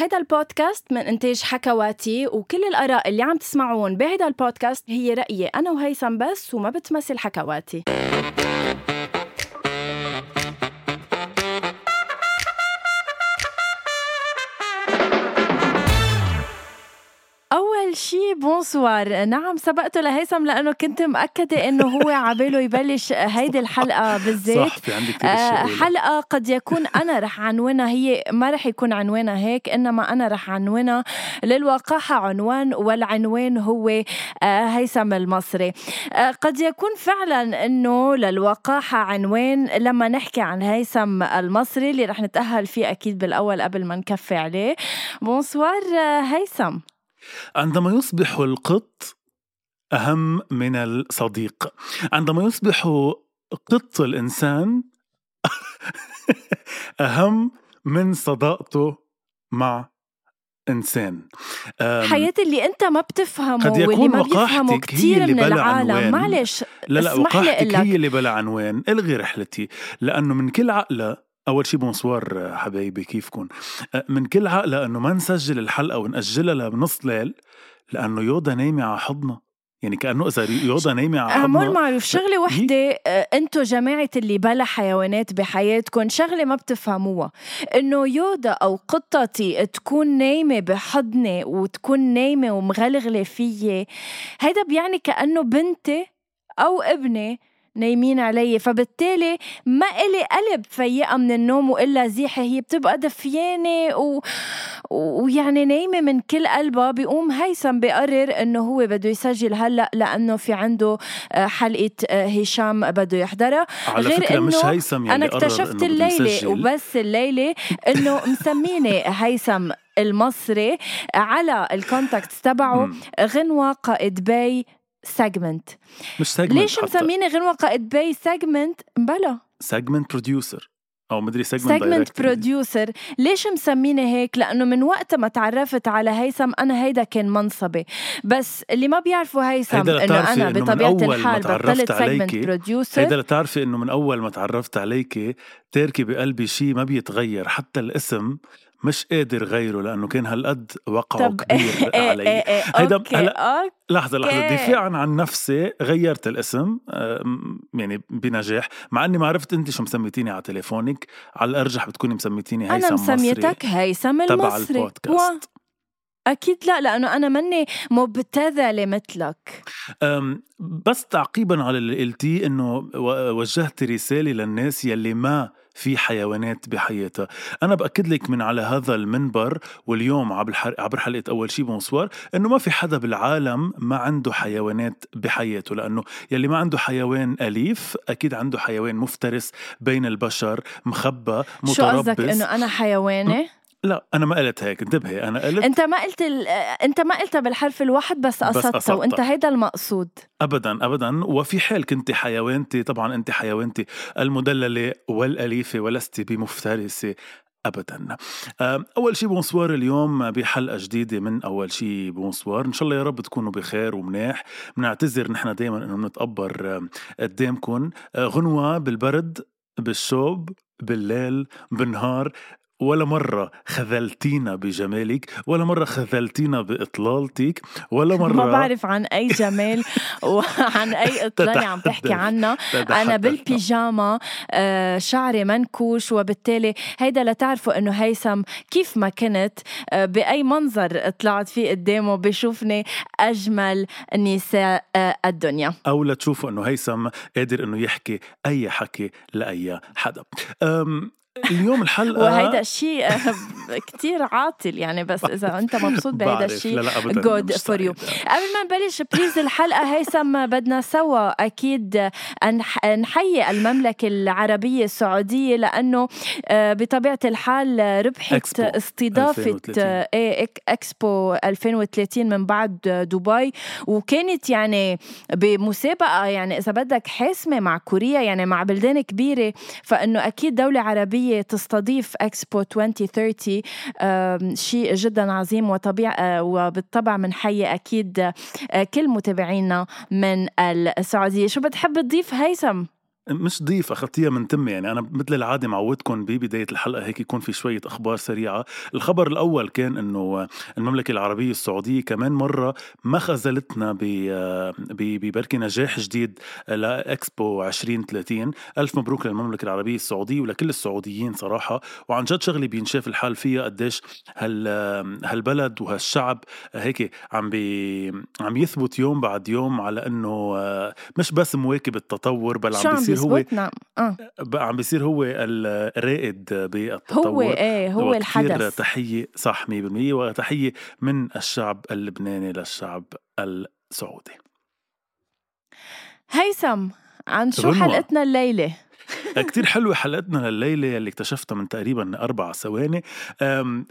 هيدا البودكاست من إنتاج حكواتي وكل الآراء اللي عم تسمعون بهيدا البودكاست هي رأيي أنا وهيثم بس وما بتمثل حكواتي. شي bonsoir. نعم سبقته لهيثم لأنه كنت مأكدة إنه هو عباله يبلش هيدي الحلقة بالذات صح في عندي كثير آه، حلقة قد يكون أنا رح عنونها هي ما رح يكون عنوانها هيك إنما أنا رح عنونها للوقاحة عنوان والعنوان هو آه، هيثم المصري. آه، قد يكون فعلا إنه للوقاحة عنوان لما نحكي عن هيثم المصري اللي رح نتأهل فيه أكيد بالأول قبل ما نكفي عليه. بونسوار هيثم. عندما يصبح القط أهم من الصديق عندما يصبح قط الإنسان أهم من صداقته مع إنسان أم، حياتي اللي أنت ما بتفهمه قد واللي يكون ما بيفهمه كثير من العالم. معلش لا لا اسمح لي وقاحتك. هي اللي بلا عنوان إلغي رحلتي لأنه من كل عقلة أول شي بونسوار حبايبي كيفكم أه، من كل عقلة إنه ما نسجل الحلقة ونأجلها لنص ليل لأنه يودا نايمة على حضنا يعني كأنه إذا يودا نايمة على اعمل حضنا معروف شغلة وحدة آه، أنتو جماعة اللي بلا حيوانات بحياتكم شغلة ما بتفهموها. إنه يودا أو قطتي تكون نايمة بحضني وتكون نايمة ومغلغلة فيي هيدا بيعني كأنه بنتي أو ابني نايمين علي فبالتالي ما إلي قلب فيقة من النوم وإلا زيحة. هي بتبقى دفيانة و... ويعني نايمة من كل قلبها. بيقوم هيثم بيقرر إنه هو بده يسجل هلأ لأنه في عنده آه، حلقة آه، هشام بده يحضرها. على غير فكرة مش هيثم يلي أنا اكتشفت الليلة. وبس الليلة إنه مسميني هيثم المصري على ال contacts تبعه. غنوة قائد باي سيجمنت مش سيجمنت ليش مسميني غنوة قائد باي segment بلا. سيجمنت بروديوسر أو مدري سيجمنت سيجمنت بروديوسر ليش مسميني هيك؟ لأنه من وقت ما تعرفت على هيثم أنا هيدا كان منصبي. بس اللي ما بيعرفوا هيثم إنه أنا إنه من بطبيعة ما الحال تعرفت بطلت segment producer هيدا لتعرفي إنه من أول ما تعرفت عليكي تاركي بقلبي شيء ما بيتغير حتى الاسم مش قادر غيره لأنه كان هالقد وقعه طب كبير إيه علي. إيه إيه هيدا هلا- لحظة أوكي. دفاعا عن نفسي غيرت الاسم يعني بنجاح. مع إني ما عرفت أنت شو مسميتيني على تليفونك. على الأرجح بتكوني مسميتيني هيثم أنا مصري مسميتك هيثم تبع المصري. البودكاست. أكيد لا لأنه أنا مني مبتذلة مثلك بس تعقيبا على اللي قلتيه إنه و- وجهت رسالة للناس يلي ما في حيوانات بحياتها. أنا بأكد لك من على هذا المنبر واليوم عبر حلقة أول شي بونسوار إنه ما في حدا بالعالم ما عنده حيوانات بحياته لأنه يلي ما عنده حيوان أليف أكيد عنده حيوان مفترس بين البشر مخبى شو قصدك؟ متربص. إنه أنا حيوانة؟ لا أنا ما قلت هيك انتبهي أنا قلت أنت ما قلت ال... أنت ما قلتها بالحرف الواحد بس قصدتها قصدتها. وأنت هيدا المقصود. ابدا ابدا. وفي حال كنت حيوانتي طبعا انت حيوانتي المدللة والأليفة ولست بمفترسة ابدا. أول شي bonsoir اليوم بحلقة جديدة من أول شي bonsoir إن شاء الله يا رب تكونوا بخير ومناح. بنعتذر نحن دائما إنه بنتقبر قدامكم. أه، غنوة بالبرد بالشوب بالليل بالنهار. ولا مرة خذلتينا بجمالك ولا مرة خذلتينا بإطلالتك ولا مرة ما بعرف عن أي جمال وعن أي إطلالة عم تحكي. عنها تتحدثنا. بالبيجاما آه، شعري منكوش وبالتالي هيدا لتعرفوا إنه هيثم كيف ما كنت آه، بأي منظر طلعت فيه قدامه بشوفني أجمل نساء آه، الدنيا أو لتشوفوا إنه هيثم قادر إنه يحكي أي حكي لأي حدا اليوم الحلقة وهيدا الشيء آه، كتير عاطل يعني بس إذا أنت مبسوط بهيدا. الشيء for you. سعيد. قبل ما نبلش بليز الحلقة هيثم بدنا سوا أكيد نح- نحيي المملكة العربية السعودية لأنه آه، بطبيعة الحال ربحت إكسبو استضافة 2030. آه، إيه، إكسبو 2030 من بعد دبي وكانت يعني بمسابقة يعني إذا بدك حاسمة مع كوريا يعني مع بلدان كبيرة فإنه أكيد دولة عربية تستضيف إكسبو 2030 آم، شيء جدا عظيم وطبيعي آه، وبالطبع بنحيي أكيد آه، كل متابعينا من السعودية. شو بتحب تضيف هيثم؟ مش ضيف أخذتيها من تمي يعني أنا مثل العادة معودكم ببداية الحلقة هيك يكون في شوية أخبار سريعة. الخبر الأول كان إنه المملكة العربية السعودية كمان مرة ما خذلتنا ببركي نجاح جديد لإكسبو 2030 ألف مبروك للمملكة العربية السعودية ولكل السعوديين صراحة. وعن جد شغلة بينشاف الحال فيها قديش هال هالبلد وهالشعب هيك عم بي عم يثبت يوم بعد يوم على إنه مش بس مواكب التطور بل عم بيصير هو نعم. آه. عم بيصير هو الرائد بالتطور هو إيه هو الحدث. تحية صح 100% وتحية من الشعب اللبناني للشعب السعودي. هيثم عن شو حلقتنا الليلة؟ كتير حلوة حلقتنا لليلة اللي اكتشفتها من تقريبا أربع ثواني.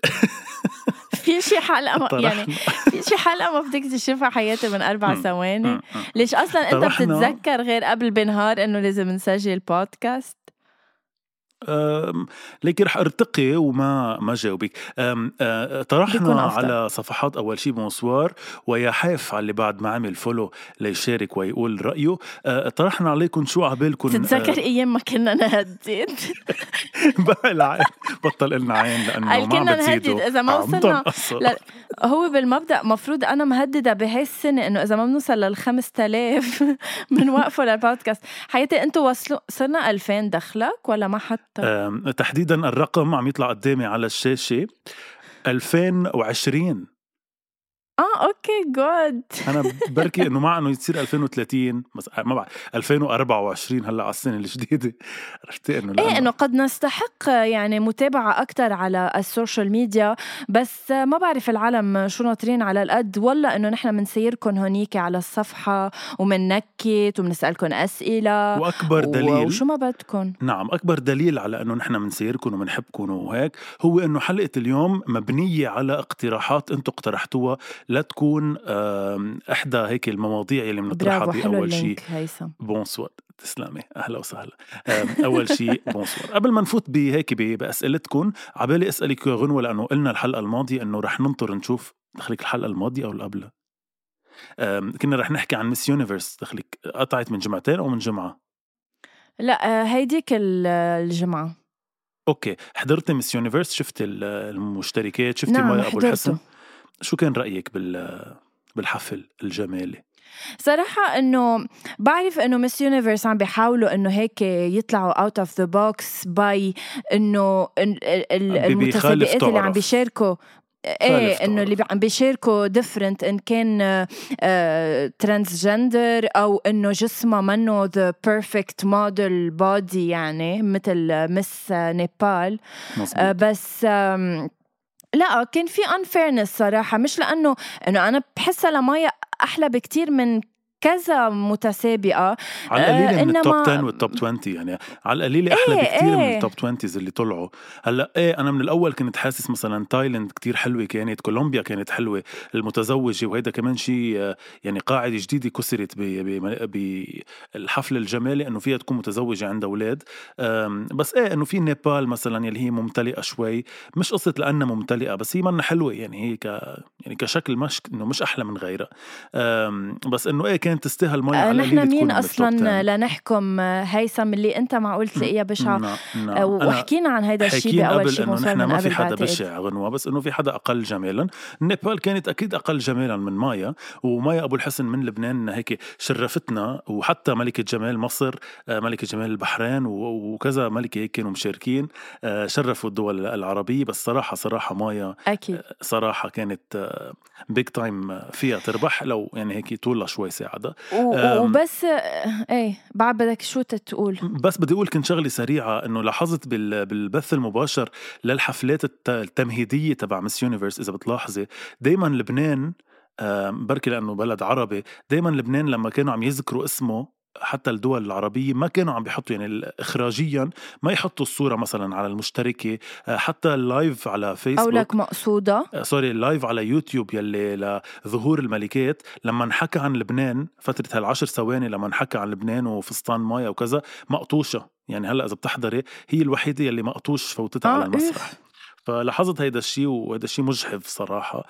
في شي حلقة ما يعني في شي حلقة ما بدك تشوفها حياتي من أربع ثواني. ليش أصلا أنت بتتذكر غير قبل بنهار إنه لازم نسجل بودكاست لكن رح أرتقي وما ما جاوبك. طرحنا على صفحات أول شيء bonsoir ويا حيف على اللي بعد ما عمل follow ليشارك ويقول رأيه. طرحنا عليكم شو عبالكم تتذكر أيام ما كنا نهدد؟ بطل لنا عين لأنه ما كنا نهدد إذا ما وصلنا. هو بالمبدأ مفروض أنا مهددة بهي السنة إنه إذا ما بنوصل لل 5000 بنوقفه للبودكاست. حياتي أنتم وصلوا صرنا 2000 دخلك ولا ما حد تحديدا الرقم عم يطلع قدامي على الشاشة. 2020 آه okay good. أنا بركي إنه مع إنه يصير 2030 بس ما بعرف 2024 هلأ على السنة الجديدة. عرفتي إنه إيه إنه قد نستحق يعني متابعة أكثر على ال social media بس ما بعرف العالم شو ناطرين على القد ولا إنه نحن بنسيركم هونيك على الصفحة ومننكت وبنسالكم أسئلة وأكبر دليل وشو ما بدكم نعم أكبر دليل على إنه نحن بنسيركم وبنحبكم وهيك هو إنه حلقة اليوم مبنية على اقتراحات أنتم اقترحتوها لا تكون إحدى هيك المواضيع اللي بنطرحها بأول شيء bonsoir تسلمي. أهلا وسهلا. أول شيء bonsoir قبل ما نفوت بهيك باسئلتكم عبالي أسألك غنوة لأنه قلنا الحلقة الماضية إنه رح ننطر نشوف دخلك الحلقة الماضية أو اللي قبلها كنا رح نحكي عن Miss Universe دخلك قطعت من جمعتين أو من جمعة؟ لا آه، هيديك الجمعة. okay. حضرتي Miss Universe شفتي المشتركات؟ شفتي نعم أبو الحسن؟ شو كان رأيك بال بالحفل الجمالي؟ صراحة إنه بعرف إنه Miss Universe عم بيحاولوا إنه هيك يطلعوا out of the box by إنه المتسابقات اللي عم بيشاركوا. إيه إنه اللي عم بيشاركوا different إن كان transgender آه، أو إنه جسمها منه the perfect model body يعني مثل Miss نيبال آه بس لا كان في unfairness صراحة مش لأنه إنه أنا بحسها لمايا أحلى بكتير من كذا متسابقة. على القليله آه من ال top 10 وال top 20 يعني على القليله أحلى إيه بكثير إيه. من ال top 20 اللي طلعوا. هلأ إيه أنا من الأول كنت حاسس مثلا تايلاند كتير حلوة كانت كولومبيا كانت حلوة المتزوجة وهيدا كمان شيء يعني قاعدة جديدة كسرت بالحفل الجمالي إنه فيها تكون متزوجة عندها أولاد. بس إيه إنه في نيبال مثلا يلي هي ممتلئة شوي مش قصة لأنها ممتلئة بس هي منا حلوة يعني هي ك يعني كشكل مش إنه مش أحلى من غيرها. بس إنه إيه كانت تستاهل مي على نحن مين أصلا لنحكم هيثم اللي أنت معقول تلاقيها بشعه نعم نعم. وحكينا عن هذا الشيء بأول شيء إنه نحن ما في حدا بشع غنوة بس إنه في حدا أقل جمالا. نيبال كانت أكيد أقل جمالا من مايا ومايا أبو الحسن من لبنان هيك شرفتنا وحتى ملكة جمال مصر آه، ملكة جمال البحرين وكذا ملكة هيك كانوا مشاركين آه، شرفوا الدول العربية. بس صراحة صراحة مايا أكيد. آه، صراحة كانت big time فيها تربح. لو يعني هيك طولها شوي ساعة. هذا وبس إيه بعد بدك شو تقول؟ بس بدي أقول كم شغلة سريعة إنه لاحظت بالبث المباشر للحفلات التمهيدية تبع Miss Universe إذا بتلاحظي دائما لبنان بركي لأنه بلد عربي دائما لبنان لما كانوا عم يذكروا اسمه حتى الدول العربية ما كانوا عم بيحطوا يعني إخراجيا ما يحطوا الصورة مثلا على المشتركة. آه، حتى ال live على فيسبوك أو لك مقصودة. آه، sorry ال live على يوتيوب يلي لظهور الملكات. لما انحكى عن لبنان فترة هالعشر ثواني لما انحكى عن لبنان وفستان مايا وكذا مقطوشة. يعني هلأ إذا بتحضري هي الوحيدة يلي مقطوش فوتتها آه على المسرح. إيه؟ فلاحظت هيدا الشيء وهيدا الشيء مجحف صراحة.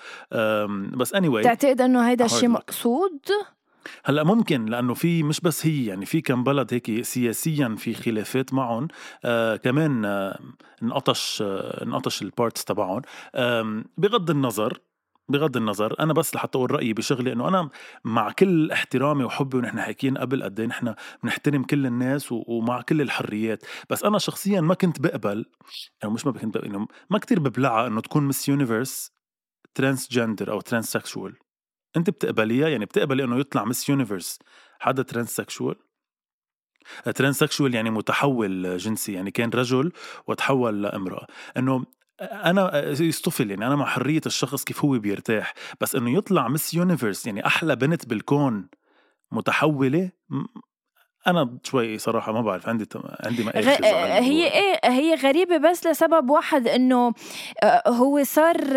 بس anyway. تعتقد إنه هيدا الشيء مقصود؟ هلأ ممكن لأنه في مش بس هي يعني في كم بلد هيك سياسيا في خلافات معهم. آه كمان آه انقطش آه انقطش البارتس تبعهم. آه بغض النظر بغض النظر أنا بس لحتى أقول رأيي بشغلي إنه أنا مع كل احترامي وحبي ونحن حاكيين قبل قد إيه نحن بنحترم كل الناس ومع كل الحريات. بس أنا شخصيا ما كنت بقبل أو مش ما كنت بقبل ما كتير ببلعها إنه تكون Miss Universe transgender أو transsexual أنت بتقبليها يعني بتقبلي إنه يطلع Miss Universe حدا transsexual transsexual يعني متحول جنسي يعني كان رجل وتحول لامرأة. إنه أنا يصطفل يعني أنا مع حرية الشخص كيف هو بيرتاح. بس إنه يطلع مس يونيفرس يعني أحلى بنت بالكون متحولة؟ أنا شوي صراحة ما بعرف عندي عندي ما غ... هي إيه هي غريبة بس لسبب واحد إنه آه، هو صار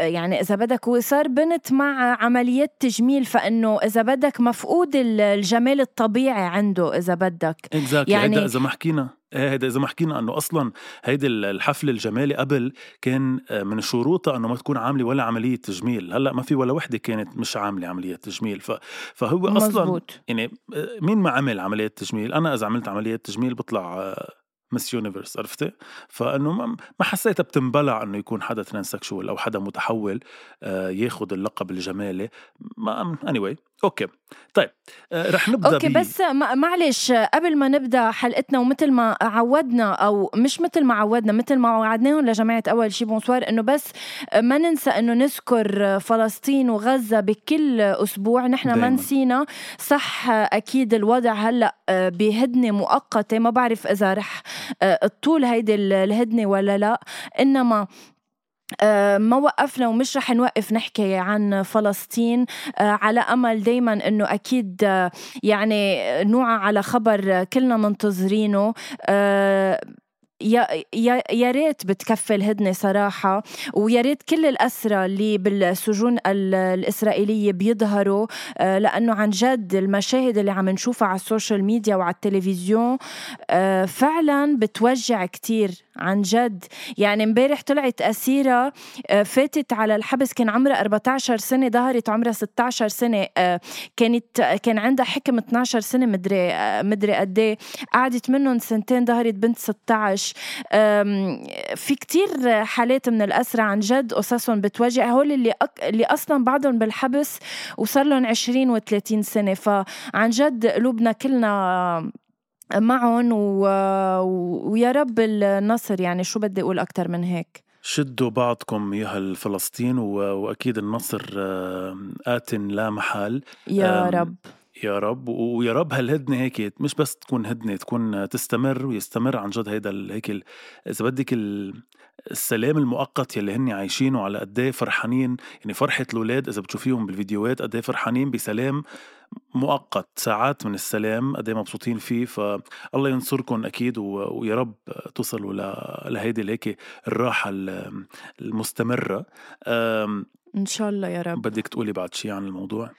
يعني إذا بدك هو صار بنت مع عمليات تجميل فإنه إذا بدك مفقود الجمال الطبيعي عنده إذا بدك exactly. يعني إذا ما حكينا هيدا اذا ما حكينا إنه أصلا هيدي الحفل الجمالي قبل كان آه، من شروطها إنه ما تكون عاملة ولا عملية تجميل. هلأ ما في ولا وحدة كانت مش عاملة عملية تجميل. ف... فهو أصلا مزبوط. يعني آه، مين ما عمل عملية تجميل؟ أنا إذا عملت عملية تجميل بطلع آه، Miss Universe عرفتي؟ فإنه ما حسيتها بتنبلع إنه يكون حدا transsexual أو حدا متحول ياخذ اللقب الجمالي. ما اني anyway okay. طيب آه، رح نبدأ okay بي... بس معلش قبل ما نبدأ حلقتنا ومثل ما عودنا أو مش مثل ما عودنا مثل ما وعدناهم لجماعة أول شي bonsoir إنه بس ما ننسى إنه نذكر فلسطين وغزة بكل أسبوع. نحن ما نسينا. صح أكيد الوضع هلأ بهدنة مؤقتة. ما بعرف إذا رح تطول هيدي الهدنة ولا لا. إنما آه، ما وقفنا ومش رح نوقف نحكي عن فلسطين آه، على أمل دائما إنه أكيد آه، يعني نوعى على خبر كلنا منتظرينه. يا يا ريت بتكفي الهدنه صراحة ويا ريت كل الاسرى اللي بالسجون الإسرائيلية بيظهروا آه، لأنه عن جد المشاهد اللي عم نشوفها على ال social media وعلى التلفزيون آه، فعلا بتوجع كتير. عن جد. يعني امبارح طلعت أسيرة آه، فاتت على الحبس كان عمرها 14 سنة ظهرت عمرها 16 سنة كانت كان عندها حكم 12 سنة مدري مدري قد إيه. قعدت منهم سنتين ظهرت بنت 16 في كتير حالات من الأسرى عن جد قصصهم بتوجع هول اللي. اللي أصلا بعضهم بالحبس وصار لهم 20 و30 سنة. فعن جد قلوبنا كلنا معهم و... ويا رب النصر يعني شو بدي أقول أكتر من هيك. شدوا بعضكم يا الفلسطين و... وأكيد النصر ات لا محال. يا رب. يا رب. ويا رب هالهدنة هيك مش بس تكون هدنة تكون تستمر ويستمر عن جد هيدا هيك إذا بدك السلام المؤقت يلي هن عايشينه على قد إيه فرحانين. يعني فرحة الأولاد إذا بتشوفيهم بالفيديوهات قد إيه فرحانين بسلام. مؤقت ساعات من السلام قد إيه مبسوطين فيه فالله ينصركم أكيد ويا رب توصلوا لهيدي هيك الراحة المستمرة. إن شاء الله يا رب. بدك تقولي بعد شيء عن الموضوع؟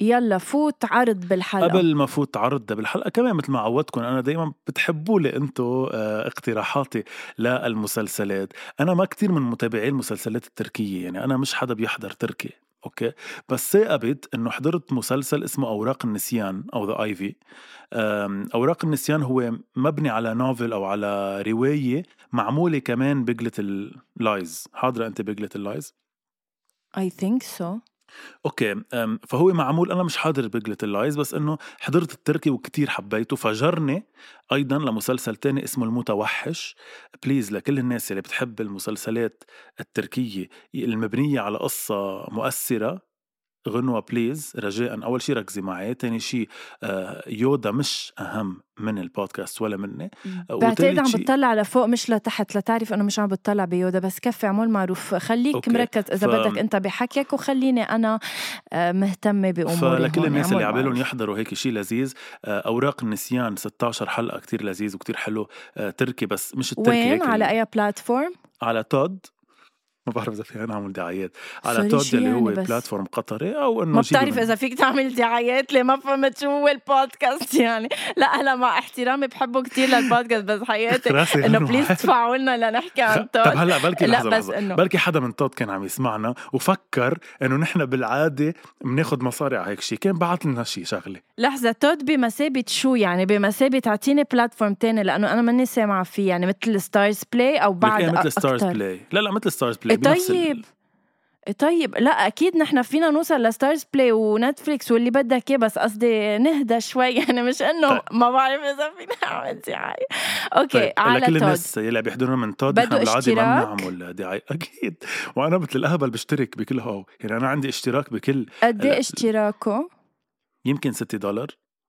يلا فوت عرض بالحلقة. قبل ما فوت عرض بالحلقة كمان مثل ما عودتكم أنا دائما بتحبوا لي أنتم آه، اقتراحاتي للمسلسلات. أنا ما كتير من متابعي المسلسلات التركية يعني أنا مش حدا بيحضر تركي. okay. بس صاقبت إنه حضرت مسلسل اسمه أوراق النسيان أو The Ivy أوراق النسيان هو مبني على novel أو على رواية معمولة كمان Big Little Lies حاضرة أنت بقلة اللايز I think so. okay فهو معمول أنا مش حاضر Big Little Lies بس إنه حضرت التركي وكتير حبيته فجرني أيضا لمسلسل تاني اسمه المتوحش. please لكل الناس اللي بتحب المسلسلات التركية المبنية على قصة مؤثرة. غنوة please رجاء. أول شي ركزي معي. تاني شي آه، يودا مش أهم من البودكاست ولا مني. آه، بعتقد عم بتطلع لفوق مش لتحت. لتعرف إنه مش عم بتطلع بيودا بس كفي عمول معروف. خليك okay. مركز إذا ف... بدك أنت بحكيك وخليني أنا آه، مهتمة بأموري فلكل الناس اللي عبالهم يحضروا هيك شيء لذيذ. أوراق النسيان 16 حلقة كتير لذيذ وكتير حلو. تركي بس مش التركي وين؟ على أي بلاتفورم على TOD ما بعرف إذا فينا نعمل دعايات. على تود اللي هو يعني؟ platform قطري أو إنه ما بتعرف إذا فيك تعمل دعايات ليه؟ ما فهمت شو هو البودكاست يعني. لا هلا مع احترامي بحبه كتير للبودكاست بس حياتي إنه please. تدفعوا لنا لنحكي عن طب TOD هلأ بلكي لا، لحظة بس لحظة. إنه- بلكي حدا من TOD كان عم يسمعنا وفكر إنه نحن بالعادة بناخد مصاري على هيك شيء كان بعت لنا شيء شغلة. لحظة TOD بمثابة شو يعني؟ بمثابة اعطيني platform تاني لأنه أنا ماني سامعة فيه. يعني مثل StarzPlay أو بعد بعد مثل Starz. Play لا لا مثل ستارز بلاي إيه بنفس ال- طيب. إيه طيب لا أكيد نحن فينا نوصل ل StarzPlay و Netflix واللي بدك إياه بس قصدي نهدى شوي. يعني مش إنه طيب. ما بعرف إذا فينا نعمل دعايه okay طيب على TOD الناس يلي عم يحضرونا من TOD نحن بالعادة ما؟ بنعمل دعايه أكيد. وأنا مثل الأهبل بشترك بكل هو. يعني أنا عندي اشتراك بكل قد إيه اشتراكه؟ يمكن 6 دولار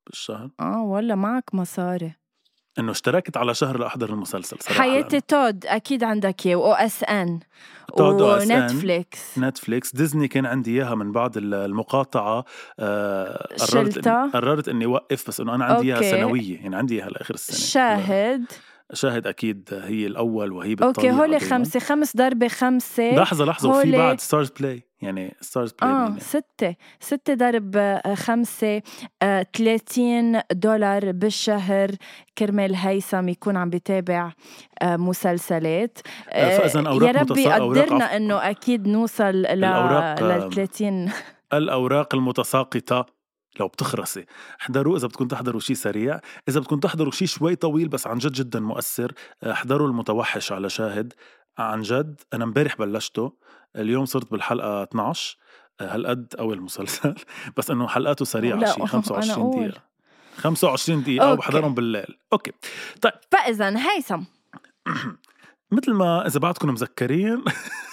بالشهر. آه ولا معك مصاري. إنه اشتركت على شهر لاحضر المسلسل صراحة حياتي TOD أكيد عندك إياه واو إس إن تود. ونتفليكس. نتفليكس. ديزني كان عندي إياها من بعد ال- المقاطعة. آه قررت؟ إن قررت إني أوقف بس إنه أنا عندي إياها. سنوية يعني عندي إياها لآخر السنة. شاهد؟ شاهد أكيد هي الأول وهي بالطبيعه okay هولي. خمسة خمس ضربة خمسة. لحظة لحظة وفي بعد StarzPlay يعني StarzPlay آه؟ ستة. ستة ضرب آه، خمسة آه، 30 دولار بالشهر. كرمال هيثم يكون عم بيتابع آه، مسلسلات. آه، فإذن أوراق يا ربي قدرنا. إنه أكيد نوصل ل الأوراق، آه، لل 30 الأوراق المتساقطة. لو بتخرسي احضروا إذا بدكم تحضروا شيء سريع. إذا بدكم تحضروا شيء شوي طويل بس عن جد جدا مؤثر احضروا المتوحش على شاهد. عن جد أنا امبارح بلشته. اليوم صرت بالحلقة 12 هالقد أو المسلسل بس إنه حلقاته سريعة أنا 25 أقول. دقيقة. 25 دقيقة. وبحضرهم بالليل. أوكي. طيب. فاذا هيثم. مثل ما إذا بعدكم مذكرين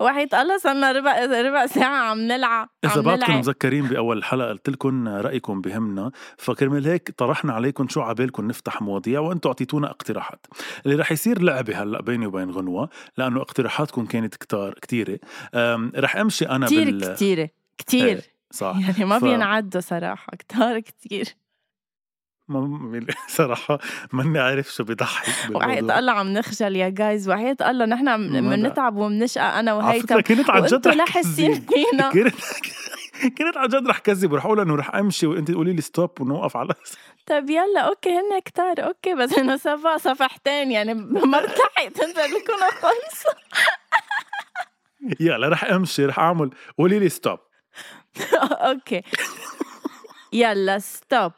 وحيت الله صرنا ربع ربع ساعة عم نلعب إذا عم بعدكم مذكرين بأول حلقة قلت لكم رأيكم بهمنا فكرمال هيك طرحنا عليكم شو عبالكم نفتح مواضيع وأنتم أعطيتونا اقتراحات. اللي رح يصير لعبة هلأ بيني وبين غنوة لأنه اقتراحاتكم كانت كتار كتيرة. أم، رح أمشي أنا كتير بال كتير كتير. إيه، صح. يعني ما ف- بينعدوا صراحة كتار كتير. ما صراحة ماني عارف شو بضحك وحياة الله عم نخجل يا guys وحياة الله نحن. بنتعب وبنشقى فكرة وهيثم كنت عن جد رح كذب كنت كنت عن جد رح كذب ورح أقول إنه رح أمشي وأنت تقولي لي stop ونوقف على طيب يلا okay هن كتار okay بس إنه صفا صفحتين يعني ما ارتحت تنزل لكم خلص. يلا رح أمشي رح أعمل. قولي لي ستوب أوكي. يلا ستوب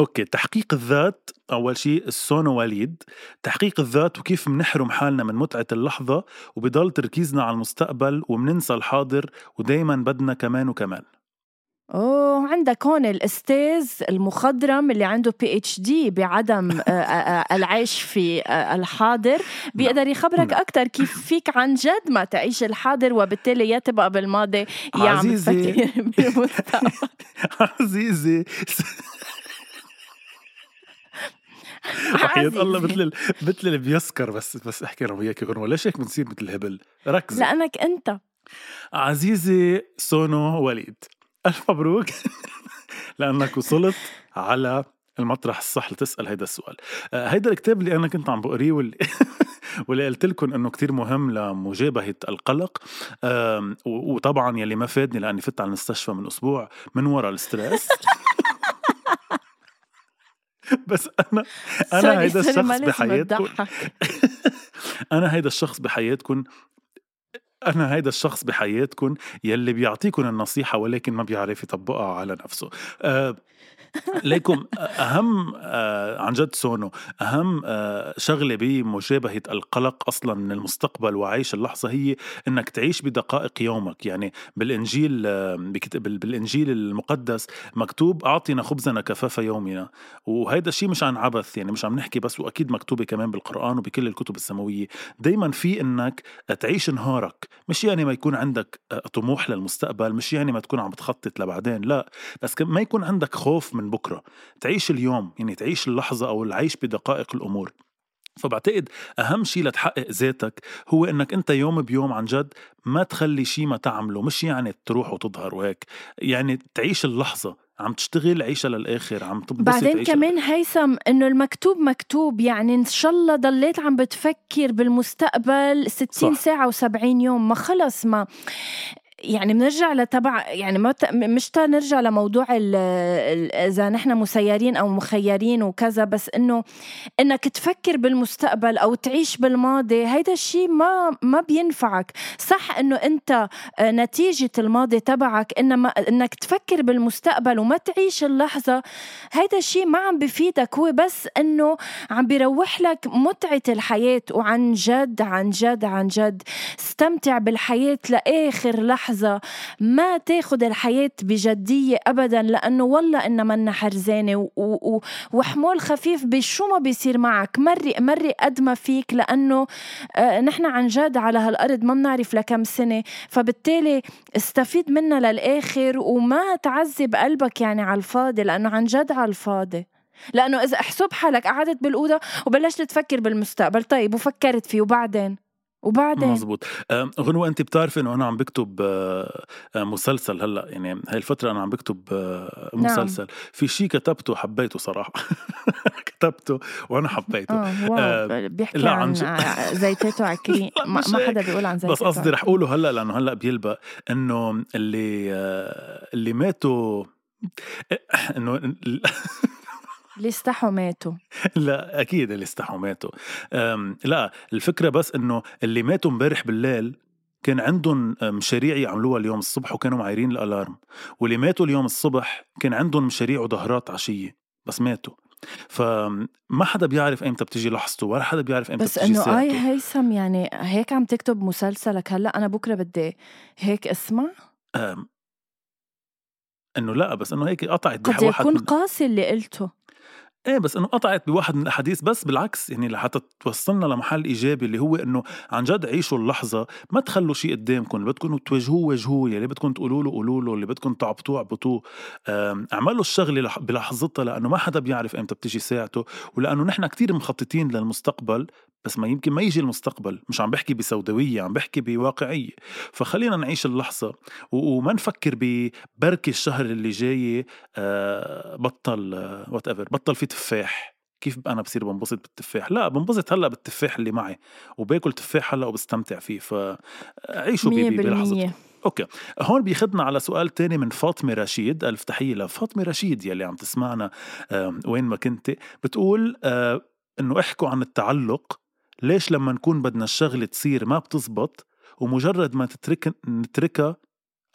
Okay تحقيق الذات أول شيء السونو وليد تحقيق الذات وكيف منحرم حالنا من متعة اللحظة وبضل تركيزنا على المستقبل ومننسى الحاضر ودايما بدنا كمان وكمان. أوه عندك هون الأستاذ المخضرم اللي عنده PhD بعدم آه، آه، آه، العيش في الحاضر. بيقدر يخبرك نعم. أكثر كيف فيك عن جد ما تعيش الحاضر وبالتالي يا تبقى بالماضي يا عم عزيزي. تفكر بالمستقبل. عزيزي. وحياة الله. مثل مثل اللي بيسكر بس بس احكي أنا وياك غنوة ليش هيك بنصير مثل الهبل؟ ركزي لأنك أنت. عزيزي سونو وليد. ألف مبروك. لأنك وصلت على المطرح الصح لتسأل هيدا السؤال. آه، هيدا الكتاب اللي أنا كنت عم بقريه واللي واللي قلت لكم إنه كتير مهم لمجابهه القلق. وطبعا يلي ما فادني لأني فت على المستشفى من أسبوع من وراء ال stress. بس أنا أنا هيدا الشخص بحياتكم. أنا هيدا الشخص بحياتكم أنا هيدا الشخص بحياتكم يلي بيعطيكم النصيحة ولكن ما بيعرف يطبقها على نفسه أه ليكم أهم آه عن جد سونو أهم آه شغلة بمجابهه القلق أصلا من المستقبل وعيش اللحظة هي إنك تعيش بدقائق يومك. يعني بالإنجيل آه بالإنجيل المقدس مكتوب أعطنا خبزنا كفاف يومنا. وهيدا الشيء مش عن عبث يعني مش عم نحكي بس وأكيد مكتوبة كمان بالقرآن وبكل الكتب السماوية. دايما في إنك تعيش نهارك. مش يعني ما يكون عندك آه، طموح للمستقبل مش يعني ما تكون عم بتخطط لبعدين لا. بس ما يكون عندك خوف من بكرة. تعيش اليوم يعني تعيش اللحظة أو العيش بدقائق الأمور. فبعتقد أهم شيء لتحقق ذاتك هو إنك أنت يوم بيوم عن جد ما تخلي شيء ما تعمله. مش يعني تروح وتظهر وهيك. يعني تعيش اللحظة. عم تشتغل عيشها للآخر عم تنبسط بعدين كمان هيثم إنه المكتوب مكتوب. يعني إن شاء الله ضليت عم بتفكر بالمستقبل 60 صح. ساعة و70 يوم. ما خلص ما يعني بنرجع لتبع يعني ما مش نرجع لموضوع إذا نحن مسيرين أو مخيرين وكذا بس إنه إنك تفكر بالمستقبل أو تعيش بالماضي هيدا الشيء ما ما بينفعك. صح إنه أنت آه، نتيجة الماضي تبعك إنما إنك تفكر بالمستقبل وما تعيش اللحظة هيدا الشيء ما عم بفيدك. هو بس إنه عم بيروح لك متعة الحياة وعن جد عن جد عن جد استمتع بالحياة لآخر لحظة. ما تاخد الحياة بجدية ابدا لأنه والله انها منا و- وحمول خفيف بشو ما بيصير معك. مري مري قد ما فيك لأنه آه، نحن عن جد على هالأرض ما بنعرف لكم سنة. فبالتالي استفيد منها للآخر وما تعذب قلبك يعني على الفاضي لأنه عن جد على الفاضي. لأنه إذا احسب حالك قعدت بالأوضة وبلشت تفكر بالمستقبل. طيب وفكرت فيه وبعدين؟ وبعدين مزبوط غنوة انت بتعرفي إنه أنا عم بكتب آه، آه، مسلسل هلأ يعني هاي الفترة أنا عم بكتب آه، نعم. مسلسل. في شيء كتبته حبيته صراحة. كتبته وأنا حبيته. آه، بيحكي لا، عن عن زيتاتو عكري. ما. حدا بيقول عن زيتاتو بس قصدي رح أقوله هلأ لأنه هلأ بيلبق إنه اللي اللي ماتوا انه اللي استحوا ماتوا. لا أكيد اللي استحوا ماتوا لا الفكرة بس إنه اللي ماتوا امبارح بالليل كان عندهم مشاريع يعملوها اليوم الصبح وكانوا معايرين الألارم. واللي ماتوا اليوم الصبح كان عندهم مشاريع وظهرات عشية بس ماتوا. فما حدا بيعرف إمتى بتجي لحظته ولا حدا بيعرف إمتى بس بتجي إنه ساعته اي هيثم يعني هيك عم تكتب مسلسلك هلأ أنا بكرة بدي هيك اسمع؟ إنه لا بس إنه هيك قطعت قد يكون قاسي اللي قلته. إيه بس إنه قطعت بواحد من الأحاديث بس بالعكس يعني لحتى توصلنا لمحل إيجابي اللي هو إنه عن جد عيشوا اللحظة ما تخلوا شيء قدامكم اللي بدكم تواجهوه واجهوه يلي بدكم تقولوا له قولوا له اللي بدكم تعبطوه اعبطوه اعملوا الشغلة لح- بلحظتها لأنه ما حدا بيعرف إمتى بتجي ساعته ولأنه نحن كتير مخططين للمستقبل بس ما يمكن ما يجي المستقبل مش عم بحكي بسوداوية عم بحكي بواقعية. فخلينا نعيش اللحظة وما نفكر ببركة الشهر اللي جاي آه، بطل وات ايفر بطل في تفاح كيف أنا بصير بنبسط بالتفاح؟ لا بنبسط هلأ بالتفاح اللي معي وباكل تفاح هلأ وبستمتع فيه فعيشوا بي- بالمية. Okay هون بياخدنا على سؤال تاني من فاطمة رشيد ألف تحية لفاطمه رشيد يلي عم تسمعنا وين ما كنت بتقول آه، إنه احكوا عن التعلق ليش لما نكون بدنا الشغلة تصير ما بتزبط ومجرد ما تترك نتركها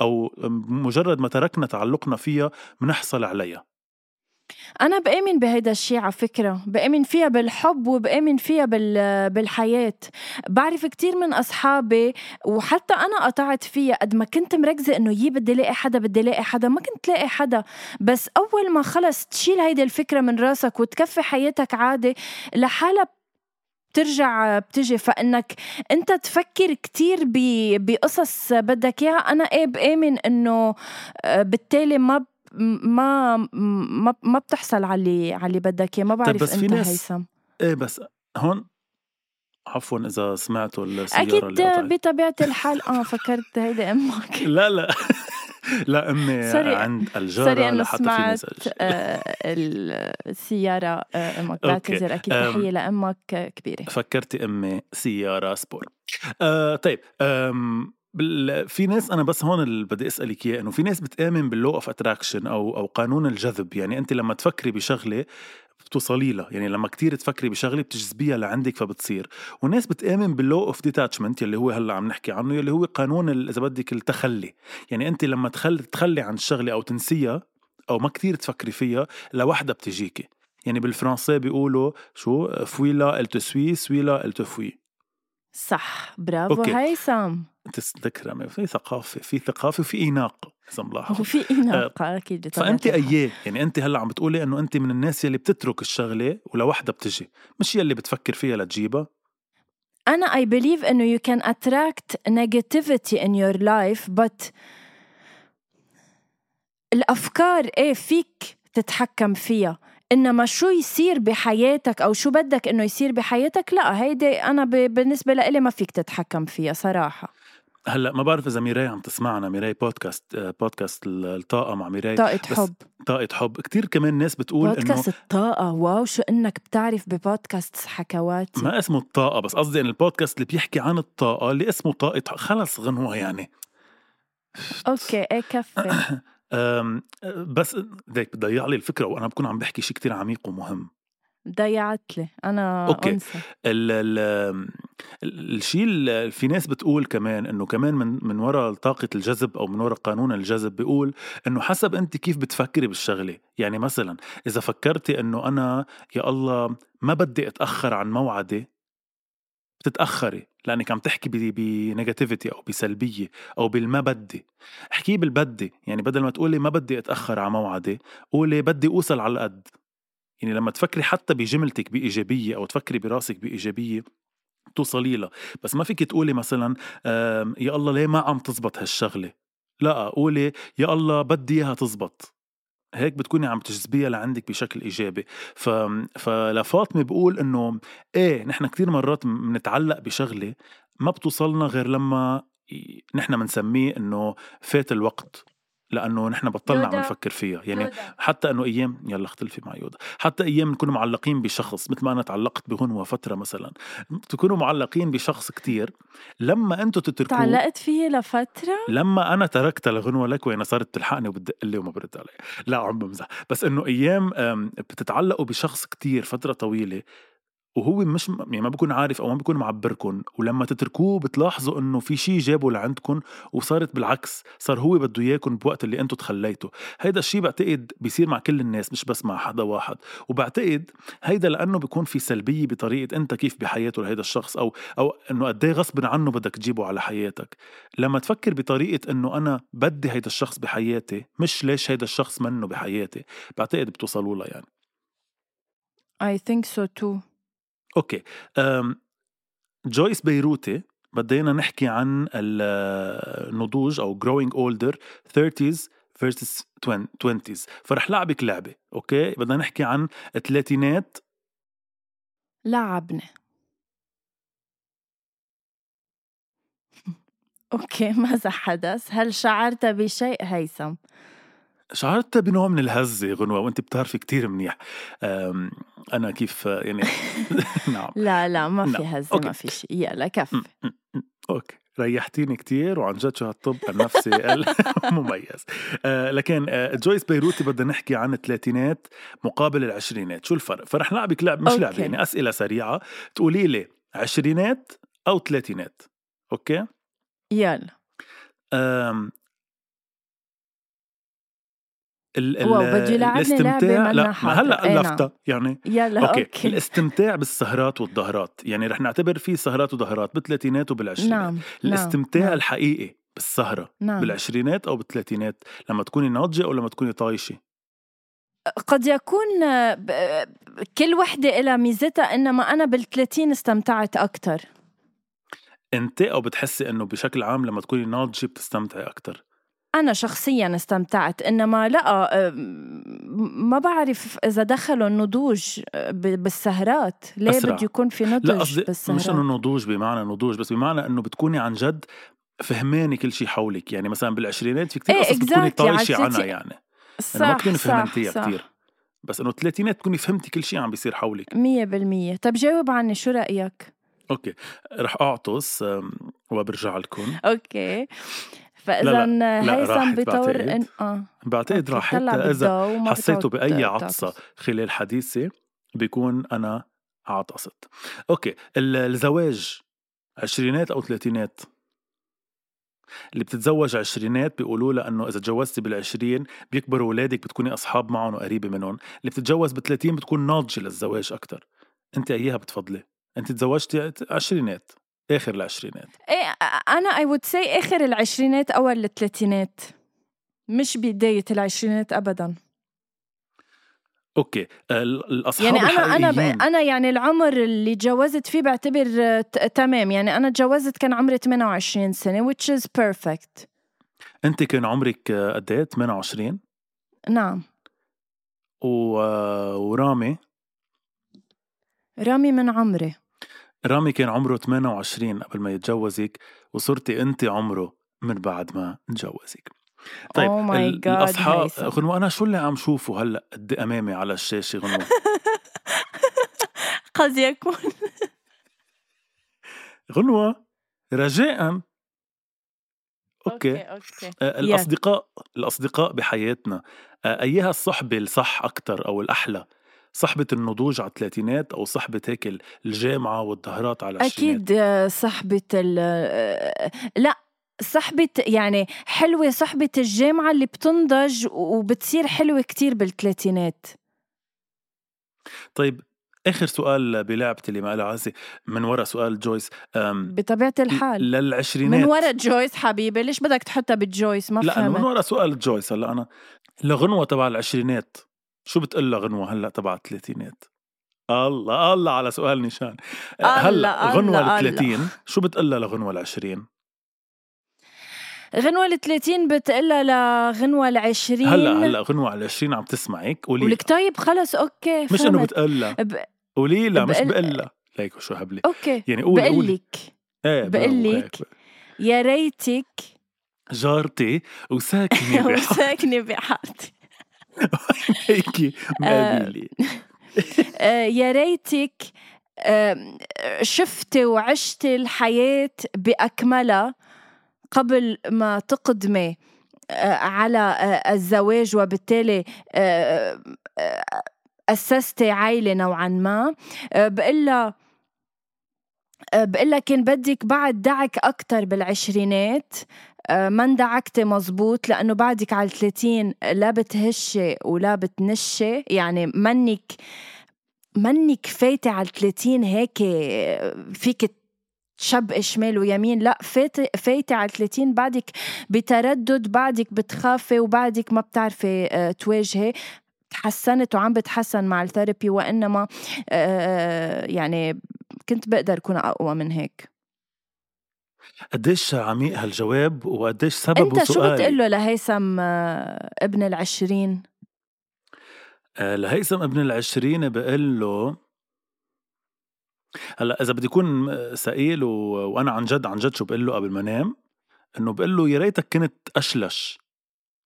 أو مجرد ما تركنا تعلقنا فيها بنحصل عليها. أنا بآمن بهيدا الشيء على فكرة. بآمن فيها بالحب وبآمن فيها بال... بالحياة. بعرف كتير من أصحابي وحتى أنا قطعت فيها قد ما كنت مركزة إنه يي بدي لاقي حدا بدي لاقي حدا. ما كنت لاقي حدا. بس أول ما خلص تشيل هيدي الفكرة من راسك وتكفي حياتك عادي لحالها بترجع بتجي. فإنك أنت تفكر كتير بقصص بدك إياها. أنا إيه بآمن إنه آه، بالتالي ما ما ما ما بتحصل على اللي على اللي بدك إياه ما بعرف بس في إنت ناس- هيثم. إيه بس هون؟ عفوا إذا سمعتوا السيارة أكيد اللي بطبيعة الحال آه فكرت هيدي أمك. لا لا. لا أمي sorry. عند sorry الجاره إنه لحتى في سمعت آه، ال- السيارة آه، أمك. بعتذر أكيد. تحية لأمك آه، كبيرة. فكرتي أمي سيارة sport آه طيب آم بال- في ناس أنا بس هون اللي بدي أسألك إياه إنه في ناس بتآمن بال law of attraction أو أو قانون الجذب يعني أنت لما تفكري بشغلة بتوصلي لها يعني لما كتير تفكري بشغلة بتجذبيها لعندك فبتصير. وناس بتآمن بال law of detachment يلي هو هلأ عم نحكي عنه يلي هو قانون إذا بدك التخلي. يعني أنت لما تخلي تخلي عن الشغلة أو تنسيها أو ما كتير تفكري فيها لوحدها بتجيكي. يعني بالفرنسي بيقولوا شو؟ fuis-la elle te suit suis-la elle te fuit صح برافو okay. هيثم تكرمي في ثقافة في ثقافة وفي اناقه إذا ملاحظ وفي إناقة أكيد بطبيعة فانت. أياه يعني انت هلأ عم بتقولي إنه انت من الناس يلي بتترك الشغلة ولوحدها بتجي مش يلي بتفكر فيها لتجيبها أنا I believe إنه you can attract negativity in your life but الأفكار إيه فيك تتحكم فيها إنما شو يصير بحياتك أو شو بدك إنه يصير بحياتك؟ لا هيدي أنا ب- بالنسبة لإلي ما فيك تتحكم فيها صراحة. هلأ ما بعرف إذا ميراي عم تسمعنا ميراي بودكاست آه، بودكاست الطاقة مع ميراي. طاقة بس حب. طاقة حب. كتير كمان ناس بتقول إنه بودكاست الطاقة. wow شو إنك بتعرف ببودكاست حكواتي. ما اسمه الطاقة بس قصدي إن البودكاست اللي بيحكي عن الطاقة اللي اسمه طاقة. خلص غنوه يعني. okay إيه كفي. بس ديك بتضيع لي الفكرة وأنا بكون عم بحكي شيء كتير عميق ومهم. ضيعت لي أنا okay. انثى ال ال ال- الشيء اللي في ناس بتقول كمان إنه كمان من من وراء طاقة الجذب أو من وراء قانون الجذب بيقول إنه حسب انت كيف بتفكري بالشغلة. يعني مثلا إذا فكرتي إنه أنا يا الله ما بدي أتأخر عن موعدي بتتأخري لأنك عم تحكي بنيجاتيفيتي أو بسلبية أو بالما بدي. احكيه بالبدي يعني بدل ما تقولي ما بدي أتأخر على موعدي قولي بدي أوصل على القد. يعني لما تفكري حتى بجملتك بإيجابية أو تفكري براسك بإيجابية توصلي لها. بس ما فيك تقولي مثلا يا الله ليه ما عم تزبط هالشغلة؟ لا قولي يا الله بدي إياها تزبط. هيك بتكوني عم تجذبيها لعندك بشكل إيجابي. ف... فلفاطمه بقول إنه إيه نحن كثير مرات بنتعلق بشغلة ما بتوصلنا غير لما نحن بنسميه إنه فات الوقت. لأنه نحن بطلنا عم. نفكر فيها يعني يودا. حتى أنه أيام يلا اختلفي مع يودا حتى أيام نكون معلقين بشخص مثل ما أنا تعلقت بغنوه فتره مثلا تكونوا معلقين بشخص كتير لما أنتم تتركوه تعلقت فيه لفترة لما أنا تركت الغنوه لك وين صارت تلحقني وبتدق لي وما برد علي لا عم بمزح بس أنه أيام بتتعلقوا بشخص كتير فترة طويلة وهو مش يعني ما بكون عارف أو ما بكون معبركم ولما تتركوه بتلاحظوا إنه في شيء جابه لعندكم وصارت بالعكس صار هو بده اياكم بوقت اللي أنتم تخليتوا هيدا الشيء بعتقد بيصير مع كل الناس مش بس مع حدا واحد. وبعتقد هيدا لأنه بيكون في سلبية بطريقة أنت كيف بحياته لهيدا الشخص أو أو إنه قد إيه غصب عنه بدك تجيبه على حياتك. لما تفكر بطريقة إنه أنا بدي هيدا الشخص بحياتي مش ليش هيدا الشخص منه بحياتي. بعتقد بتوصلوا لها يعني. I think so too. أوكي. جويس بيروتي بدينا نحكي عن النضوج أو growing older 30s versus 20s فرح لعبك لعبة okay؟ بدنا نحكي عن الثلاثينات. لعبني okay ماذا حدث؟ هل شعرت بشيء هيثم؟ شعرت بنوع من الهزة غنوة وأنت بتعرفي كتير منيح. أنا كيف يعني نعم. لا لا ما في لا. هزة okay. ما في شيء. يلا كفي okay. ريحتيني كتير وعن جد شو هالطب النفسي المميز آه لكن آه جويس بيروتي بدنا نحكي عن الثلاثينات مقابل العشرينات. شو الفرق؟ فرح لعبك لعب مش okay. لعبه يعني أسئلة سريعة. تقولي لي عشرينات أو ثلاثينات. okay؟ يلا. ال ال الاستمتاع لا ما. هلأ إيه نعم. ألفتها يعني يلا. okay, okay. الاستمتاع بالسهرات والظهرات يعني رح نعتبر في سهرات وظهرات بالثلاثينات وبالعشرينات نعم الاستمتاع نعم. الحقيقي بالسهرة نعم. بالعشرينات أو بالثلاثينات لما تكوني ناضجة أو لما تكوني طايشة قد يكون كل وحدة لها ميزتها إنما أنا بالثلاثين استمتعت أكتر أنت أو بتحسي إنه بشكل عام لما تكوني ناضجة بتستمتعي أكتر أنا شخصيا استمتعت إنما لا آه، ما بعرف إذا دخلوا النضوج آه، بالسهرات. ليه أسرع. بده يكون في لا نضج قصدي بالسهرات؟ مش إنه نضوج بمعنى نضوج بس بمعنى إنه بتكوني عن جد فهماني كل شيء حولك. يعني مثلا بالعشرينات في كتير إيه قصص بتكوني. طايشة عنها يعني. إنه ما صح تكوني صح فهمتيها صح. كتير. بس إنه الثلاثينات تكوني فهمتي كل شيء عم بيصير حولك. مية بالمية. طب جاوب عني شو رأيك؟ أوكي. رح أعطس أم، وبرجع لكم. okay. فإذا لا، هيثم بطور. إن آه. بعتقد بالضوء وما حسيته تعطس. عطسة خلال حديثي بيكون أنا عطست. okay ال- الزواج عشرينات أو ثلاثينات؟ اللي بتتزوج عشرينات بيقولوا لها إنه إذا تجوزتي بالعشرين بيكبروا اولادك بتكوني أصحاب معهم وقريبة منهم. اللي بتتجوز بالثلاثين بتكون ناضجة للزواج أكثر أنت اياها بتفضلي. أنت تزوجتي عشرينات. آخر العشرينات. إيه أنا I would say آخر العشرينات أول الثلاثينات. مش بداية العشرينات ابدا. okay. ال- الأصحاب يعني أنا أنا ب... أنا يعني العمر اللي تجوزت فيه بعتبر آه، ت- تمام. يعني أنا تجوزت كان عمري 28 سنة which is perfect. أنت كان عمرك آه، قد إيه؟ 28 نعم. و... آه، ورامي؟ رامي من عمري. رامي كان عمره 28 قبل ما يتجوزك وصرتي أنت عمره من بعد ما تجوزك طيب Oh الاصحاب. غنوة أنا شو اللي عم شوفه هلأ قد أمامي على الشاشة غنوة؟ قد يكون. غنوة رجاء. okay. okay آه، الاصدقاء الأصدقاء بحياتنا آه، أيها الصحبة الصح أكثر أو الأحلى؟ صحبة النضوج على الثلاثينات أو صحبة هيك ال- الجامعة والظهرات على العشرينات أكيد آه، صحبة ال آه، لأ صحبة يعني حلوة صحبة الجامعة اللي بتنضج وبتصير حلوة كتير بالثلاثينات طيب آخر سؤال بلعبتي اللي ما لها عازة من وراء سؤال جويس أم، بطبيعة الحال. للعشرينات. من ورا جويس حبيبي ليش بدك تحطها بجويس؟ ما لأ أنا من فهمت. وراء سؤال جويس هلأ أنا لغنوة تبع العشرينات. شو بتقول لها غنوة هلأ تبع الثلاثينات الله الله على سؤال نشان هلأ الله، غنوة الله. الثلاثين شو بتقول لها لغنوة العشرين؟ غنوة الثلاثين بتقلها لغنوة العشرين. هلأ هلأ غنوة على العشرين عم تسمعك؟ قولي ولك طيب خلص okay مش إنه فهمت. بتقول لها. ب... قولي لها مش بقول لها. ليك شو هبلي okay. يعني قولي بقول قولي لك إيه بقول لك. يا ريتك جارتي وساكنة بحارتي. وساكنة بحارتي. هيك مقابلي. آه، يا ريتك آه، شفتي وعشتي الحياة بأكملها قبل ما تقدمي آه، على آه، الزواج وبالتالي آه، آه، أسستي عائلة نوعا ما. آه، بقلها آه، بقلها كان بدك بعد دعك أكتر بالعشرينات آه، ما اندعكتي مزبوط لأنه بعدك على الثلاثين لا بتهشي ولا بتنشي. يعني منك منك فايتة على الثلاثين هيك فيك تشبق شمال ويمين. لا فايتة فايتة على الثلاثين بعدك بتردد بعدك بتخافي وبعدك ما بتعرفي آه، تواجهي. تحسنت وعم بتحسن مع الثيرابي وإنما آه، يعني كنت بقدر أكون أقوى من هيك؟ قديش عميق هالجواب وقديش سببه أنت شو بتقول له لهيثم آه، ابن العشرين؟ آه، لهيثم ابن العشرين بقول له هلأ إذا بدي أكون ثقيل و... وأنا عن جد عن جد شو بقول له قبل ما انام إنه بقول له يا ريتك كنت أشلش.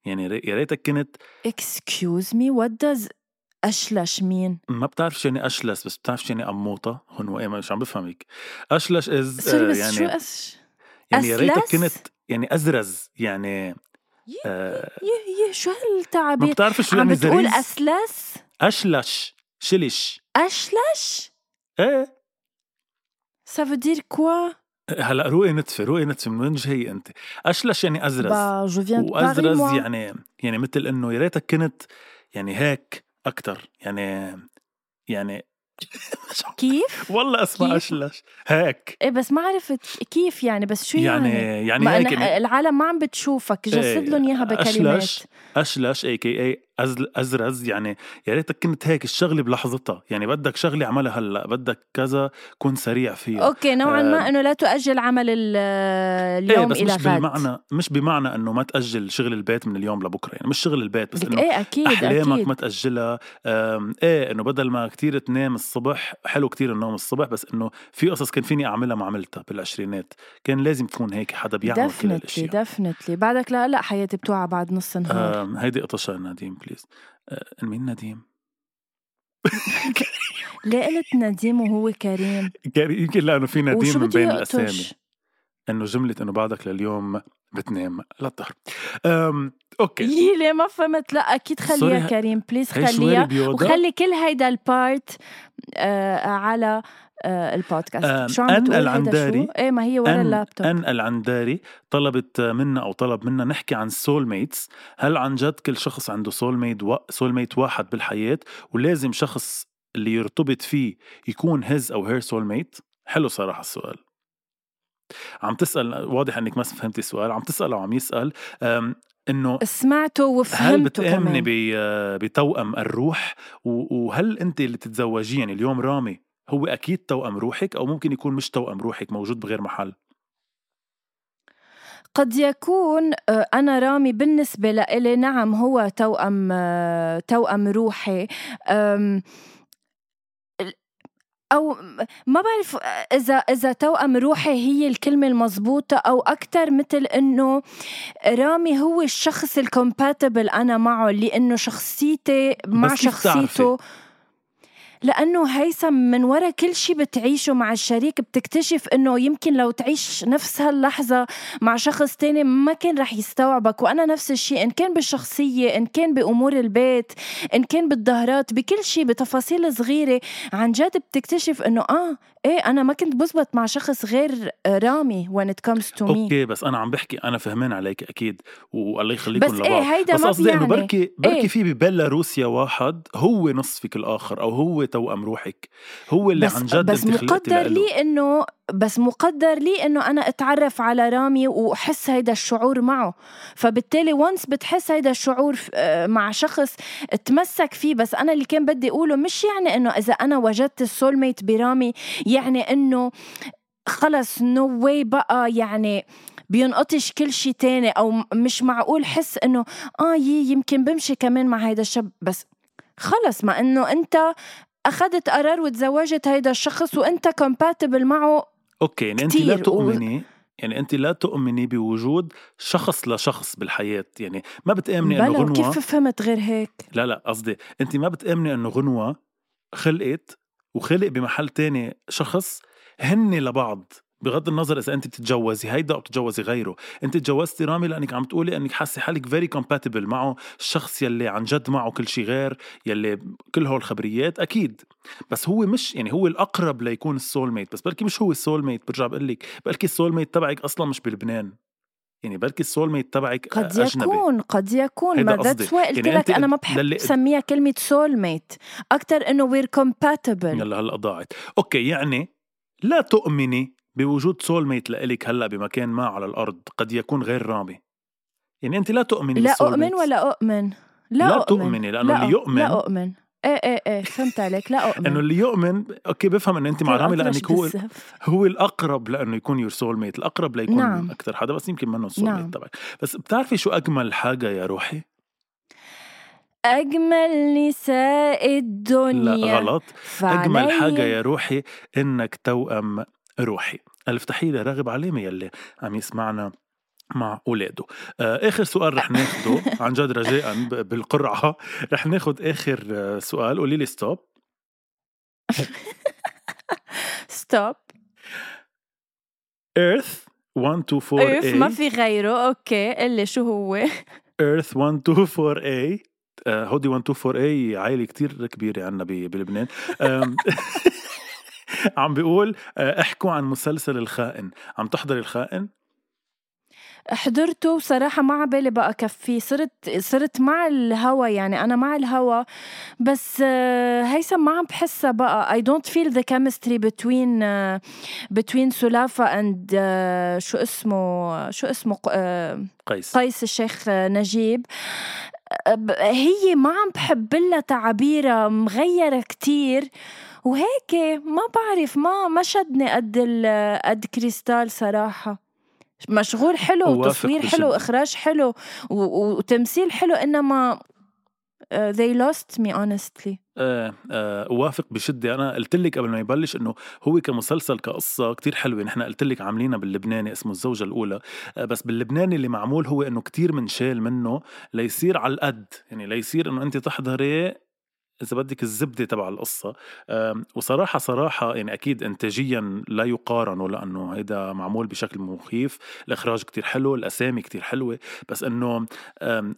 يعني يا ريتك كنت excuse me what does أشلش مين؟ ما بتعرف شو يعني اشلس بس بتعرف شو يعني قموطه هون وإيه مش عم بفهمك. أشلش إز سوري بس يعني شو أش؟ يعني يا ريتك؟ كنت يعني أزرز يعني آه يه يه شو ما هالتعبير بتعرف شو عم يعني بتقول زريز؟ أسلس أشلش شلش. أشلش؟ إيه. Veut dire quoi هلأ روقي نتفه روقي نتفه من وين جاي أنت. أشلش يعني أزرز. Viens de Paris وأزرز يعني يعني مثل إنه يا ريتك كنت يعني هيك. أكثر يعني يعني كيف؟ والله أسمع؟ اشلش هيك. إيه بس ما عرفت كيف يعني بس شو يعني, يعني؟ يعني ما هيك العالم ما عم بتشوفك جسد إيه، لهم إياها بكلمات. اشلش اشلش اي كي اي ازرز يعني يا ريتك كنت هيك الشغلة بلحظتها. يعني بدك شغلة اعملها هلأ بدك كذا كن سريع فيها. أوكي نوعا آه، ما إنه لا تؤجل عمل ال- اليوم إيه بس إلى مش غد. بالمعنى مش بمعنى إنه ما تأجل شغل البيت من اليوم لبكرة. يعني مش شغل البيت بس إنه إيه أكيد أحلامك أكيد. ما تأجلها. إيه إنه بدل ما كتير تنام الصبح حلو كتير النوم الصبح بس إنه في قصص كان فيني أعملها ما عملتها بالعشرينات. كان لازم يكون هيك حدا بيعمل كل دفنتلي الإشياء. دفنتلي بعدك لا لا حياتي بتوعى بعد نص النهار. أم، هيدي قطشة نديم بليز. أه، مين نديم؟ ليه قلت نديم وهو كريم. يمكن لأنه في نديم من بين يقطش؟ الأسامي. إنه جملة إنه بعدك لليوم بتنام أم، أوكي. يي ليه ما فهمت؟ لا أكيد خليها ه- كريم. بليز خليها. وخلي كل هيدا البارت آه على آه البودكاست. آم، شو عم أن العنداري- شو؟ إيه ما هي ورا أن اللابتوب. أن العنداري طلبت منا أو طلب منا نحكي عن soulmates هل عن جد كل شخص عنده soulmate و... soulmate واحد بالحياة؟ ولازم شخص اللي يرتبط فيه يكون his أو her soulmate حلو صراحة السؤال. عم تسأل واضح إنك ما فهمتي السؤال عم تسأل أو عم يسأل أم، إنه سمعته هل وفهمته بتآمني كمان. ب- بتوأم الروح؟ وهل أنت اللي تتزوجيه يعني اليوم رامي هو أكيد توأم روحك أو ممكن يكون مش توأم روحك موجود بغير محل؟ قد يكون آه، أنا رامي بالنسبة لإلي نعم هو توأم آه، توأم روحي أو ما بعرف إذا إذا توأم روحي هي الكلمة المضبوطه أو أكثر مثل إنه رامي هو الشخص الكومباتبل أنا معه اللي انه شخصيتي مع شخصيته لأنه هيثم من وراء كل شيء بتعيشه مع الشريك بتكتشف إنه يمكن لو تعيش نفس هاللحظة مع شخص تاني ما كان رح يستوعبك وأنا نفس الشيء إن كان بالشخصية إن كان بأمور البيت إن كان بالظهرات بكل شيء بتفاصيل صغيرة عن جد بتكتشف إنه آه إيه أنا ما كنت بزبط مع شخص غير رامي when it comes to me أوكي بس أنا عم بحكي أنا فهمان عليك أكيد والله يخليكم بس إيه هيدا بس ما قصدي يعني. انه بركي بركي إيه؟ في ببيلاروسيا واحد هو نصفك الآخر أو هو توأم روحك. هو اللي بس عن جد بس مقدر. لي إنه بس مقدر لي إنه أنا أتعرف على رامي وأحس هيدا الشعور معه. فبالتالي once بتحس هيدا الشعور آه، مع شخص تمسك فيه بس أنا اللي كان بدي أقوله مش يعني إنه إذا أنا وجدت ال soulmate برامي يعني إنه خلص no way بقى يعني بينقطش كل شيء تاني أو مش معقول حس إنه آه يي يمكن بمشي كمان مع هيدا الشاب. بس خلص ما إنه أنت أخذت قرار وتزوجت هيدا الشخص وأنت كومباتبل معه أوكي يعني أنت لا تؤمني يعني أنت لا تؤمني بوجود شخص لشخص بالحياة يعني ما بتآمني إنه غنوة كيف فهمت غير هيك؟ لا لا قصدي أنت ما بتآمني إنه غنوة خلقت وخلق بمحل تاني شخص هن لبعض. بغض النظر إذا أنت بتتجوزي هيدا أو بتتجوزي غيره. أنت تجوزتي رامي لأنك عم تقولي إنك حاسة حالك very compatible معه الشخص يلي عن جد معه كل شيء غير يلي كل هول الخبريات أكيد. بس هو مش يعني هو الأقرب ليكون ال soulmate بس بركي مش هو ال soulmate برجع بقول لك. بركي ال soulmate تبعك أصلا مش بلبنان. يعني بركي ال soulmate تبعك قد يكون قد يكون. ما that's. why قلت يعني لك أنا ما بحب للي- سميها كلمة soulmate أكثر إنه we're compatible يلا هلأ ضاعت. okay يعني لا تؤمني بوجود soulmate لإلك هلأ بمكان ما على الأرض قد يكون غير رامي يعني انت لا تؤمني لا أؤمن. ولا أؤمن. لا, لا أؤمن. تؤمني، لأنه لا اللي يؤمن- لا أؤمن. إيه إيه إيه فهمت عليك. لا أؤمن. انه اللي يؤمن okay بفهم انه انت مع رامي لأنك هو. هو الأقرب لأنه يكون your soulmate الأقرب ليكون نعم. أكثر حدا بس يمكن منه ال soul نعم. mate تبعك بس بتعرفي شو أجمل حاجة يا روحي؟ أجمل نساء الدنيا. لا غلط. أجمل فعلي- حاجة يا روحي إنك توأم روحي. الف تحيه لراغب علامه يلي عم يسمعنا مع أولاده. آه آخر سؤال رح ناخده عن جد رجاء بالقرعة. رح ناخد آخر آه، سؤال. قولي لي ستوب ستوب ايرث 124 اف ما في غيره. أوكي. اللي شو هو؟ ايرث 124 a. آه، هودي 124 a عائلة كتير كبيرة عنا ب- بلبنان. عم بيقول آه، احكوا عن مسلسل الخائن. عم تحضري الخائن؟ حضرته بصراحة ما عبالي بقى كفيه صرت صرت مع الهوا يعني أنا مع الهوا. بس آه، هيثم ما عم بحسها بقى. I don't feel the chemistry between آه، between سلافة and شو اسمه شو اسمه قيس. قيس الشيخ نجيب. هي ما عم بحب لها تعابيرها مغيرة كتير. وهيك ما بعرف ما ما شدني قد قد كريستال صراحة. مشغول حلو وتصوير حلو. واخراج حلو وتمثيل حلو إنما uh, they lost me honestly. آه آه اوافق بشدة. أنا قلت لك قبل ما يبلش إنه هو كمسلسل كقصة كتير حلوة. نحن قلت لك عاملينها باللبناني اسمه الزوجة الأولى. آه بس باللبناني اللي معمول هو إنه كتير منشال منه ليصير على القد. يعني ليصير إنه أنت تحضري إذا بدك الزبدة تبع القصة وصراحة صراحة يعني أكيد انتاجيا لا يقارن لأنه هيدا معمول بشكل مخيف الإخراج كتير حلو الأسامي كتير حلوة بس إنه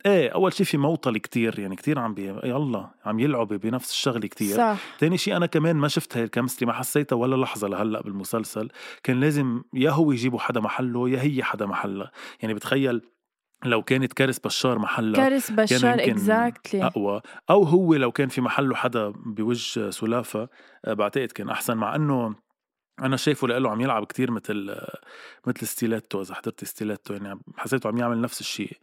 إيه أول شيء في موطل كتير يعني كتير عم بي يلا عم يلعبوا بنفس الشغلة كتير. صح. تاني شيء أنا كمان ما شفت هاي ال chemistry ما حسيتها ولا لحظة لهلأ بالمسلسل كان لازم يا هو يجيبوا حدا محله يا هي حدا محلها. يعني بتخيل لو كانت كارس بشار محلها كارس بشار exactly أقوى. أو هو لو كان في محله حدا بوجه سلافة آه، بعتقد كان أحسن مع إنه أنا شايفه لإله عم يلعب كتير مثل آه، مثل ستيلاتو إذا حضرت ستيلاتو يعني عم- حسيته عم يعمل نفس الشيء.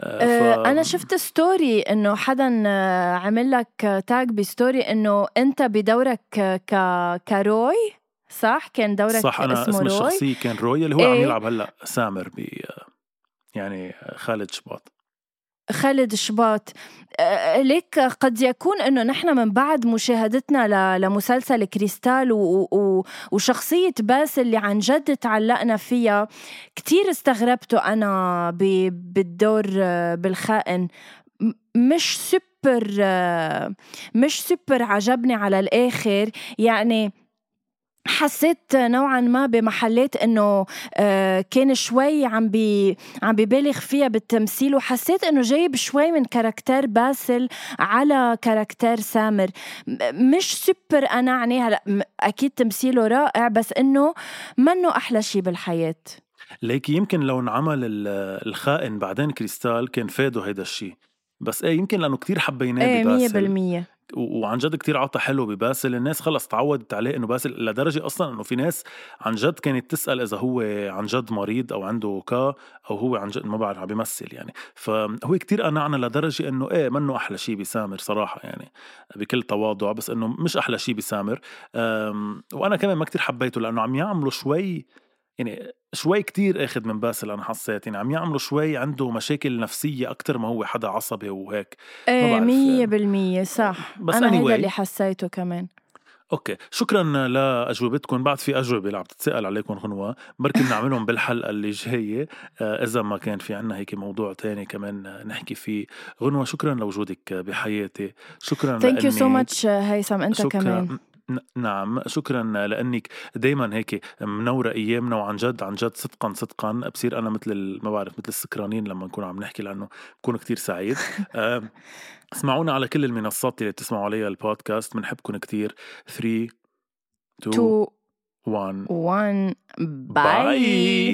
آه، أنا شفت story إنه حدا عمل لك tag ب story إنه أنت بدورك ك كروي صح؟ كان دورك صح أنا اسمه اسم روي؟ الشخصية كان روي اللي هو عم إيه. يلعب هلأ سامر ب يعني خالد شباط خالد شباط ليك قد يكون أنه نحن من بعد مشاهدتنا لمسلسل كريستال. وشخصية باسل اللي عن جد تعلقنا فيها كتير استغربته أنا. بالدور بالخائن مش سوبر مش سوبر عجبني على الآخر يعني حسيت نوعا ما بمحلات إنه آه، كان شوي عم بي عم ببالغ فيها بالتمثيل وحسيت إنه جايب شوي من character باسل على character سامر. مش سوبر انعني هلا أكيد تمثيله رائع بس إنه منه أحلى شيء بالحياة. ليك يمكن لو انعمل الخائن بعدين كريستال كان فادوا هيدا الشيء بس إيه يمكن لأنه كتير حبيناه إيه بباسل. 100% وعن جد كتير عطى حلو بباسل. الناس خلص تعودت عليه إنه باسل لدرجة أصلا إنه في ناس عن جد كانت تسأل إذا هو عن جد مريض أو عنده كا أو هو عن جد ما بعرف عم بيمثل يعني. فهو كتير قنعنا لدرجة إنه إيه منه أحلى شيء بسامر صراحة يعني بكل تواضع. بس إنه مش أحلى شيء بسامر. وأنا كمان ما كتير حبيته لأنه عم يعملوا شوي يعني شوي كتير اخذ من باسل أنا حسيت يعني عم يعملوا شوي عنده مشاكل نفسية أكتر ما هو حدا عصبي وهيك إيه مية بالمية صح. بس أنا anyway. هيدا اللي حسيته كمان. okay. شكرا لأجوبتكم. بعد في أجوبة اللي عم تتسأل عليكم غنوه بركي بنعملهم بالحلقة اللي جاية. آه، إذا ما كان في عنا هيك موضوع تاني كمان نحكي فيه. غنوه شكرا لوجودك بحياتي. شكرا thank you so much هيثم. أنت شكرا. كمان. نعم شكرا لأنك دائما هيك منورة أيامنا وعن جد عن جد صدقا صدقا. بصير أنا مثل ما بعرف مثل السكرانين لما نكون عم نحكي لأنه بكون كتير سعيد. اسمعونا على كل المنصات اللي بتسمعوا عليها البودكاست. بنحبكم كتير. 3 2 1 1 باي